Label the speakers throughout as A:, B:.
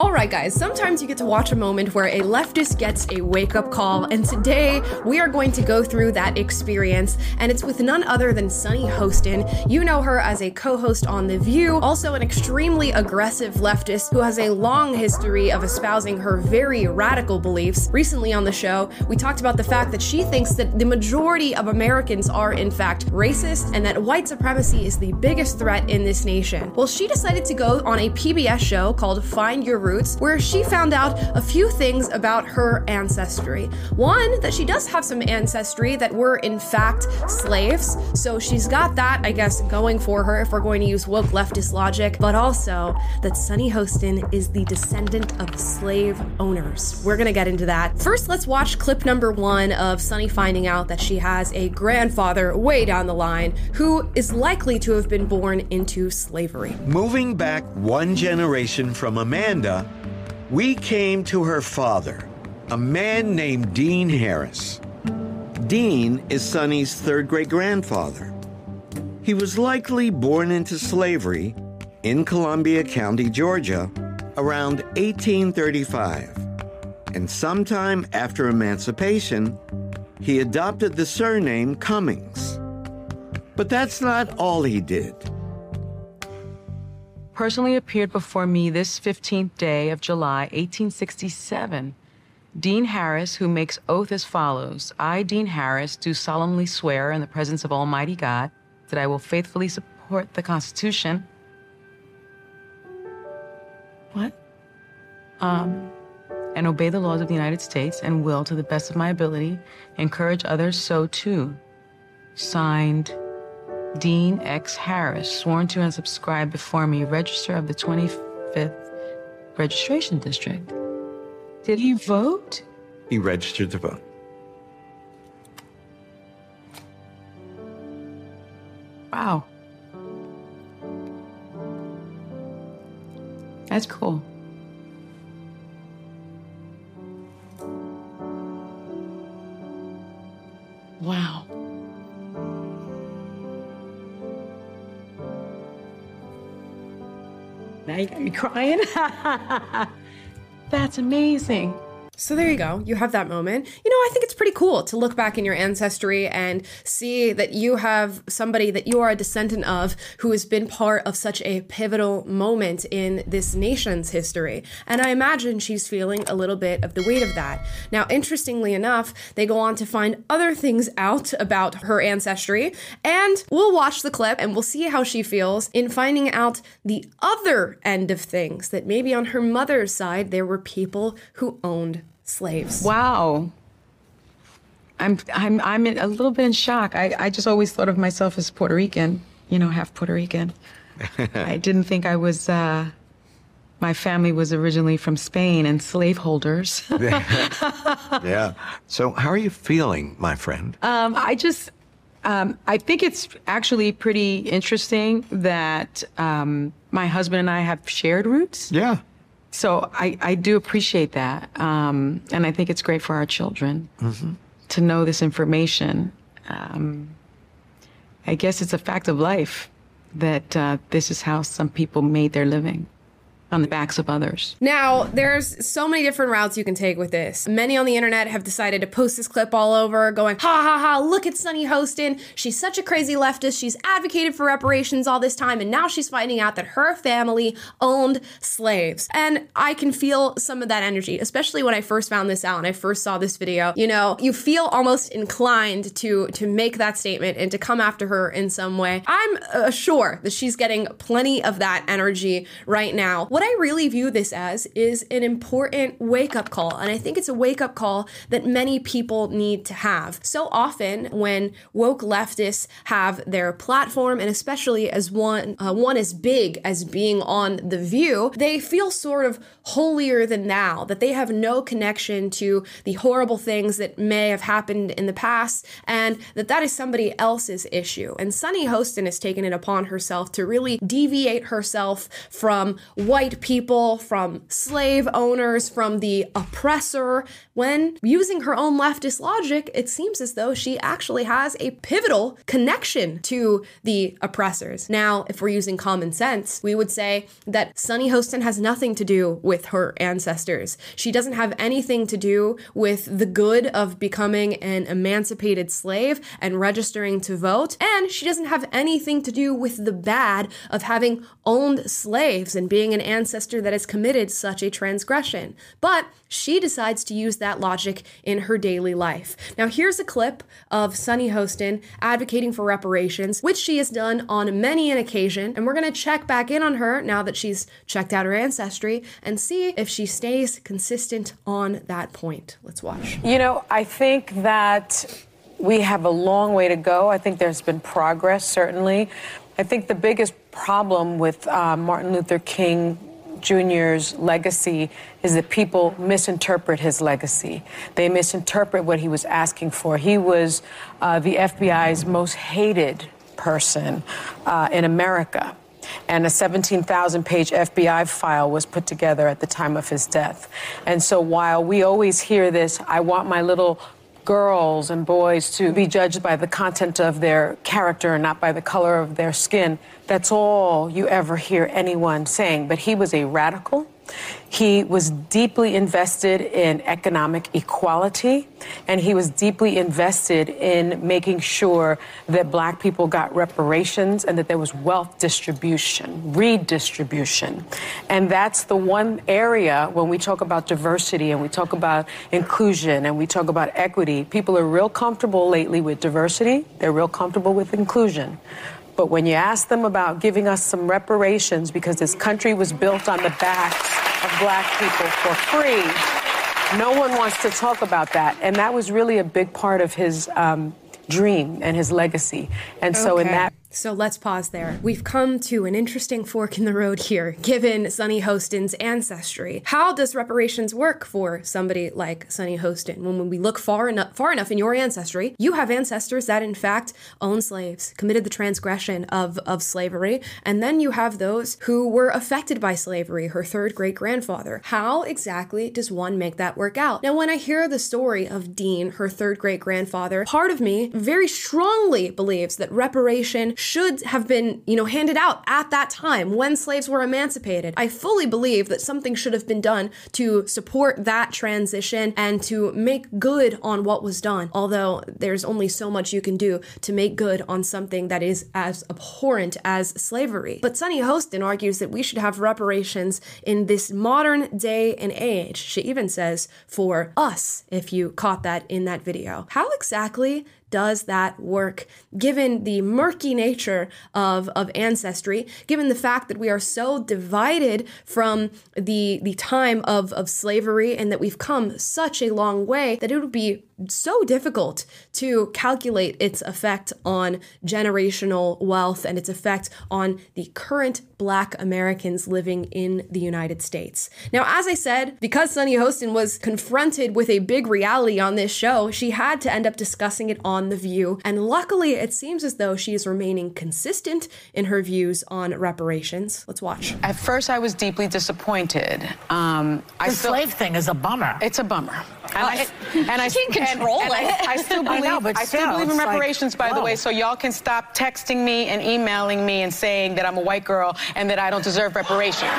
A: All right, guys, sometimes you get to watch a moment where a leftist gets a wake up call, and today we are going to go through that experience, and it's with none other than Sunny Hostin. You know her as a co host on The View, also an extremely aggressive leftist who has a long history of espousing her very radical beliefs. Recently on the show, we talked about the fact that she thinks that the majority of Americans are, in fact, racist, and that white supremacy is the biggest threat in this nation. Well, she decided to go on a PBS show called Find Your roots, where she found out a few things about her ancestry. One, that she does have some ancestry that were in fact slaves, so she's got that, I guess, going for her if we're going to use woke leftist logic, but also that Sunny Hostin is the descendant of slave owners. We're gonna get into that. First, let's watch clip number one of Sunny finding out that she has a grandfather way down the line who is likely to have been born into slavery.
B: Moving back one generation from Amanda, we came to her father, a man named Dean Harris. Dean is Sunny's third great grandfather. He was likely born into slavery in Columbia County, Georgia, around 1835. And sometime after emancipation, he adopted the surname Cummings. But that's not all he did
C: personally appeared before me this 15th day of July, 1867. Dean Harris, who makes oath as follows I, Dean Harris, do solemnly swear in the presence of Almighty God that I will faithfully support the Constitution. What? Um, and obey the laws of the United States and will, to the best of my ability, encourage others so too. Signed, Dean X. Harris, sworn to and subscribed before me, Register of the 25th Registration District. Did he vote?
B: He registered to vote.
C: Wow. That's cool. You got me crying. That's amazing.
A: So there you go. You have that moment. You know, I think it's pretty cool to look back in your ancestry and see that you have somebody that you are a descendant of who has been part of such a pivotal moment in this nation's history. And I imagine she's feeling a little bit of the weight of that. Now, interestingly enough, they go on to find other things out about her ancestry, and we'll watch the clip and we'll see how she feels in finding out the other end of things that maybe on her mother's side there were people who owned slaves.
C: Wow. I'm I'm I'm a little bit in shock. I, I just always thought of myself as Puerto Rican, you know, half Puerto Rican. I didn't think I was uh, my family was originally from Spain and slaveholders.
B: yeah. So how are you feeling, my friend?
C: Um, I just um, I think it's actually pretty interesting that um, my husband and I have shared roots.
B: Yeah.
C: So I, I do appreciate that. Um, and I think it's great for our children mm-hmm. to know this information. Um, I guess it's a fact of life that uh, this is how some people made their living on the backs of others.
A: Now, there's so many different routes you can take with this. Many on the internet have decided to post this clip all over, going, ha ha ha, look at Sunny Hostin. She's such a crazy leftist. She's advocated for reparations all this time, and now she's finding out that her family owned slaves. And I can feel some of that energy, especially when I first found this out and I first saw this video. You know, you feel almost inclined to to make that statement and to come after her in some way. I'm uh, sure that she's getting plenty of that energy right now what I really view this as is an important wake up call. And I think it's a wake up call that many people need to have. So often, when woke leftists have their platform, and especially as one, uh, one as big as being on The View, they feel sort of holier than thou, that they have no connection to the horrible things that may have happened in the past, and that that is somebody else's issue. And Sunny Hostin has taken it upon herself to really deviate herself from white people, from slave owners, from the oppressor. When using her own leftist logic, it seems as though she actually has a pivotal connection to the oppressors. Now, if we're using common sense, we would say that Sunny Hostin has nothing to do with her ancestors. She doesn't have anything to do with the good of becoming an emancipated slave and registering to vote, and she doesn't have anything to do with the bad of having owned slaves and being an ancestor that has committed such a transgression. But she decides to use that logic in her daily life. Now, here's a clip of Sunny Hostin advocating for reparations, which she has done on many an occasion, and we're going to check back in on her now that she's checked out her ancestry and see if she stays consistent on that point. Let's watch.
C: You know, I think that we have a long way to go. I think there's been progress, certainly. I think the biggest problem with uh, Martin Luther King Jr.'s legacy is that people misinterpret his legacy. They misinterpret what he was asking for. He was uh, the FBI's most hated person uh, in America. And a 17,000 page FBI file was put together at the time of his death. And so while we always hear this, I want my little girls and boys to be judged by the content of their character and not by the color of their skin. That's all you ever hear anyone saying. But he was a radical. He was deeply invested in economic equality, and he was deeply invested in making sure that black people got reparations and that there was wealth distribution, redistribution. And that's the one area when we talk about diversity and we talk about inclusion and we talk about equity, people are real comfortable lately with diversity, they're real comfortable with inclusion. But when you ask them about giving us some reparations because this country was built on the backs of black people for free, no one wants to talk about that. And that was really a big part of his um, dream and his legacy. And so, in that
A: so let's pause there. We've come to an interesting fork in the road here, given Sunny Hostin's ancestry. How does reparations work for somebody like Sunny Hostin? When we look far enough, far enough in your ancestry, you have ancestors that in fact owned slaves, committed the transgression of, of slavery, and then you have those who were affected by slavery, her third great grandfather. How exactly does one make that work out? Now, when I hear the story of Dean, her third great grandfather, part of me very strongly believes that reparation should have been, you know, handed out at that time when slaves were emancipated. I fully believe that something should have been done to support that transition and to make good on what was done. Although there's only so much you can do to make good on something that is as abhorrent as slavery. But Sunny Hostin argues that we should have reparations in this modern day and age. She even says for us, if you caught that in that video. How exactly does that work given the murky nature of, of ancestry given the fact that we are so divided from the the time of, of slavery and that we've come such a long way that it would be so difficult to calculate its effect on generational wealth and its effect on the current black Americans living in the United States. Now, as I said, because Sunny Hostin was confronted with a big reality on this show, she had to end up discussing it on The View. And luckily, it seems as though she is remaining consistent in her views on reparations. Let's watch.
C: At first, I was deeply disappointed.
D: Um, the I still, slave thing is a bummer.
C: It's a bummer. And
A: I, and I can't control and,
C: it. And I, I, still believe. I, know, I still, still believe in reparations, like, by whoa. the way. So y'all can stop texting me and emailing me and saying that I'm a white girl and that I don't deserve reparations.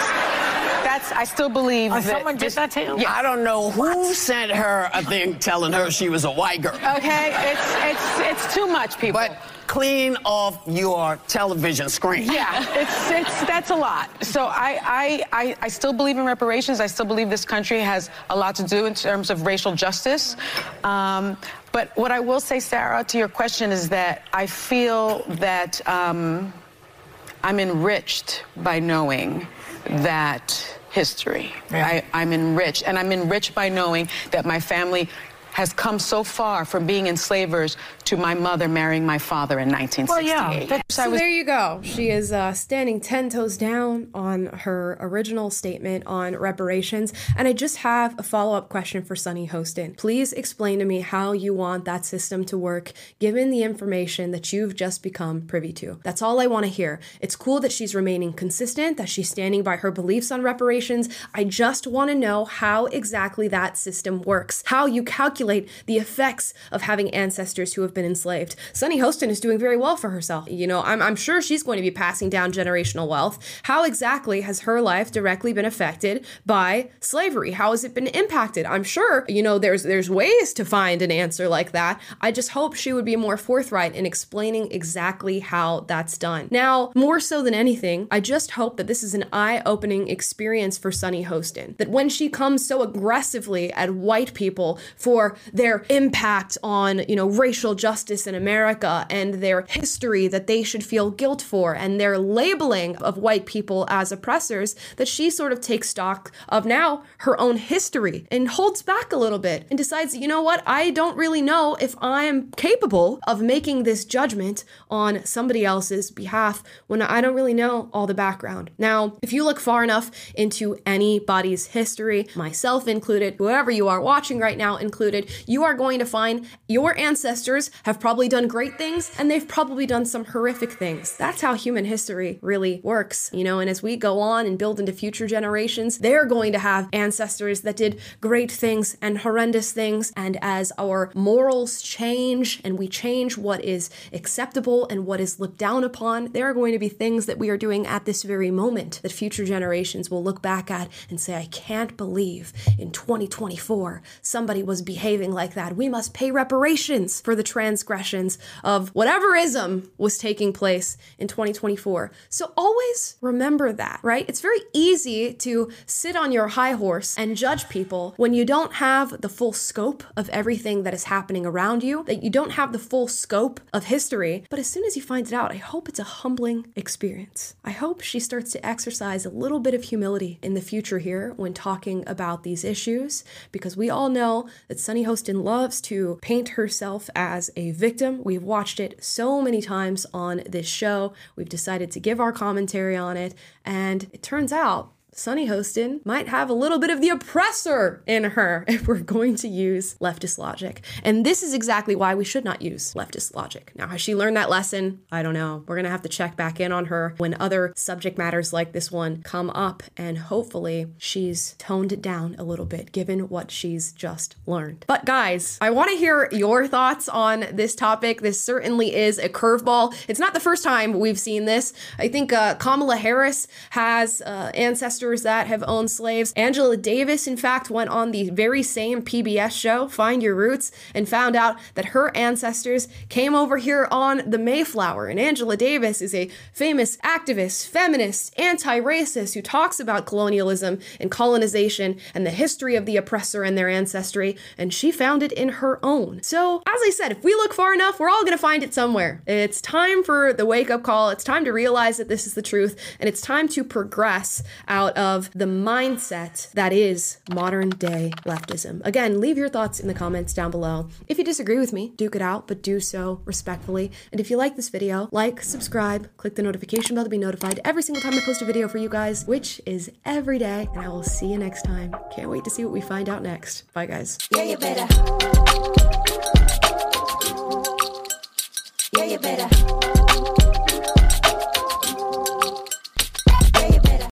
C: That's. I still believe.
D: Uh,
C: that
D: someone did that to you?
E: Yeah. I don't know who what? sent her a thing telling her she was a white girl.
C: Okay, it's it's it's too much, people.
E: But clean off your television screen.
C: Yeah, it's, it's, that's a lot. So I, I, I, I, still believe in reparations. I still believe this country has a lot to do in terms of racial justice. Um, but what I will say, Sarah, to your question is that I feel that um, I'm enriched by knowing that history. I, I'm enriched, and I'm enriched by knowing that my family has come so far from being enslavers to my mother marrying my father in 1968.
D: Well, yeah,
A: So there you go. She is uh, standing 10 toes down on her original statement on reparations. And I just have a follow up question for Sunny Hostin. Please explain to me how you want that system to work given the information that you've just become privy to. That's all I want to hear. It's cool that she's remaining consistent, that she's standing by her beliefs on reparations. I just want to know how exactly that system works, how you calculate the effects of having ancestors who have been enslaved. Sunny Hostin is doing very well for herself. You know, I'm, I'm sure she's going to be passing down generational wealth. How exactly has her life directly been affected by slavery? How has it been impacted? I'm sure, you know, there's there's ways to find an answer like that. I just hope she would be more forthright in explaining exactly how that's done. Now, more so than anything, I just hope that this is an eye-opening experience for Sunny Hostin. That when she comes so aggressively at white people for their impact on, you know, racial justice in America and their history that they should feel guilt for and their labeling of white people as oppressors, that she sort of takes stock of now her own history and holds back a little bit and decides, you know what, I don't really know if I'm capable of making this judgment on somebody else's behalf when I don't really know all the background. Now, if you look far enough into anybody's history, myself included, whoever you are watching right now included, you are going to find your ancestors have probably done great things and they've probably done some horrific things. That's how human history really works, you know. And as we go on and build into future generations, they're going to have ancestors that did great things and horrendous things. And as our morals change and we change what is acceptable and what is looked down upon, there are going to be things that we are doing at this very moment that future generations will look back at and say, I can't believe in 2024 somebody was behaving like that. We must pay reparations for the transgressions of whatever ism was taking place in 2024. So always remember that, right? It's very easy to sit on your high horse and judge people when you don't have the full scope of everything that is happening around you, that you don't have the full scope of history. But as soon as you find it out, I hope it's a humbling experience. I hope she starts to exercise a little bit of humility in the future here when talking about these issues, because we all know that Sunny Hostin loves to paint herself as a victim. We've watched it so many times on this show. We've decided to give our commentary on it, and it turns out Sunny Hostin might have a little bit of the oppressor in her if we're going to use leftist logic. And this is exactly why we should not use leftist logic. Now, has she learned that lesson? I don't know. We're going to have to check back in on her when other subject matters like this one come up, and hopefully she's toned it down a little bit given what she's just learned. But guys, I want to hear your thoughts on this topic. This certainly is a curveball. It's not the first time we've seen this. I think uh, Kamala Harris has uh, ancestors that have owned slaves. Angela Davis, in fact, went on the very same PBS show, Find Your Roots, and found out that her ancestors came over here on the Mayflower. And Angela Davis is a famous activist, feminist, anti racist who talks about colonialism and colonization and the history of the oppressor and their ancestry. And she found it in her own. So, as I said, if we look far enough, we're all going to find it somewhere. It's time for the wake up call. It's time to realize that this is the truth. And it's time to progress out of the mindset that is modern day leftism. Again, leave your thoughts in the comments down below. If you disagree with me, duke it out, but do so respectfully. And if you like this video, like, subscribe, click the notification bell to be notified every single time I post a video for you guys, which is every day. And I will see you next time. Can't wait to see what we find out next. Bye, guys.
F: Yeah, you better. Yeah, you better.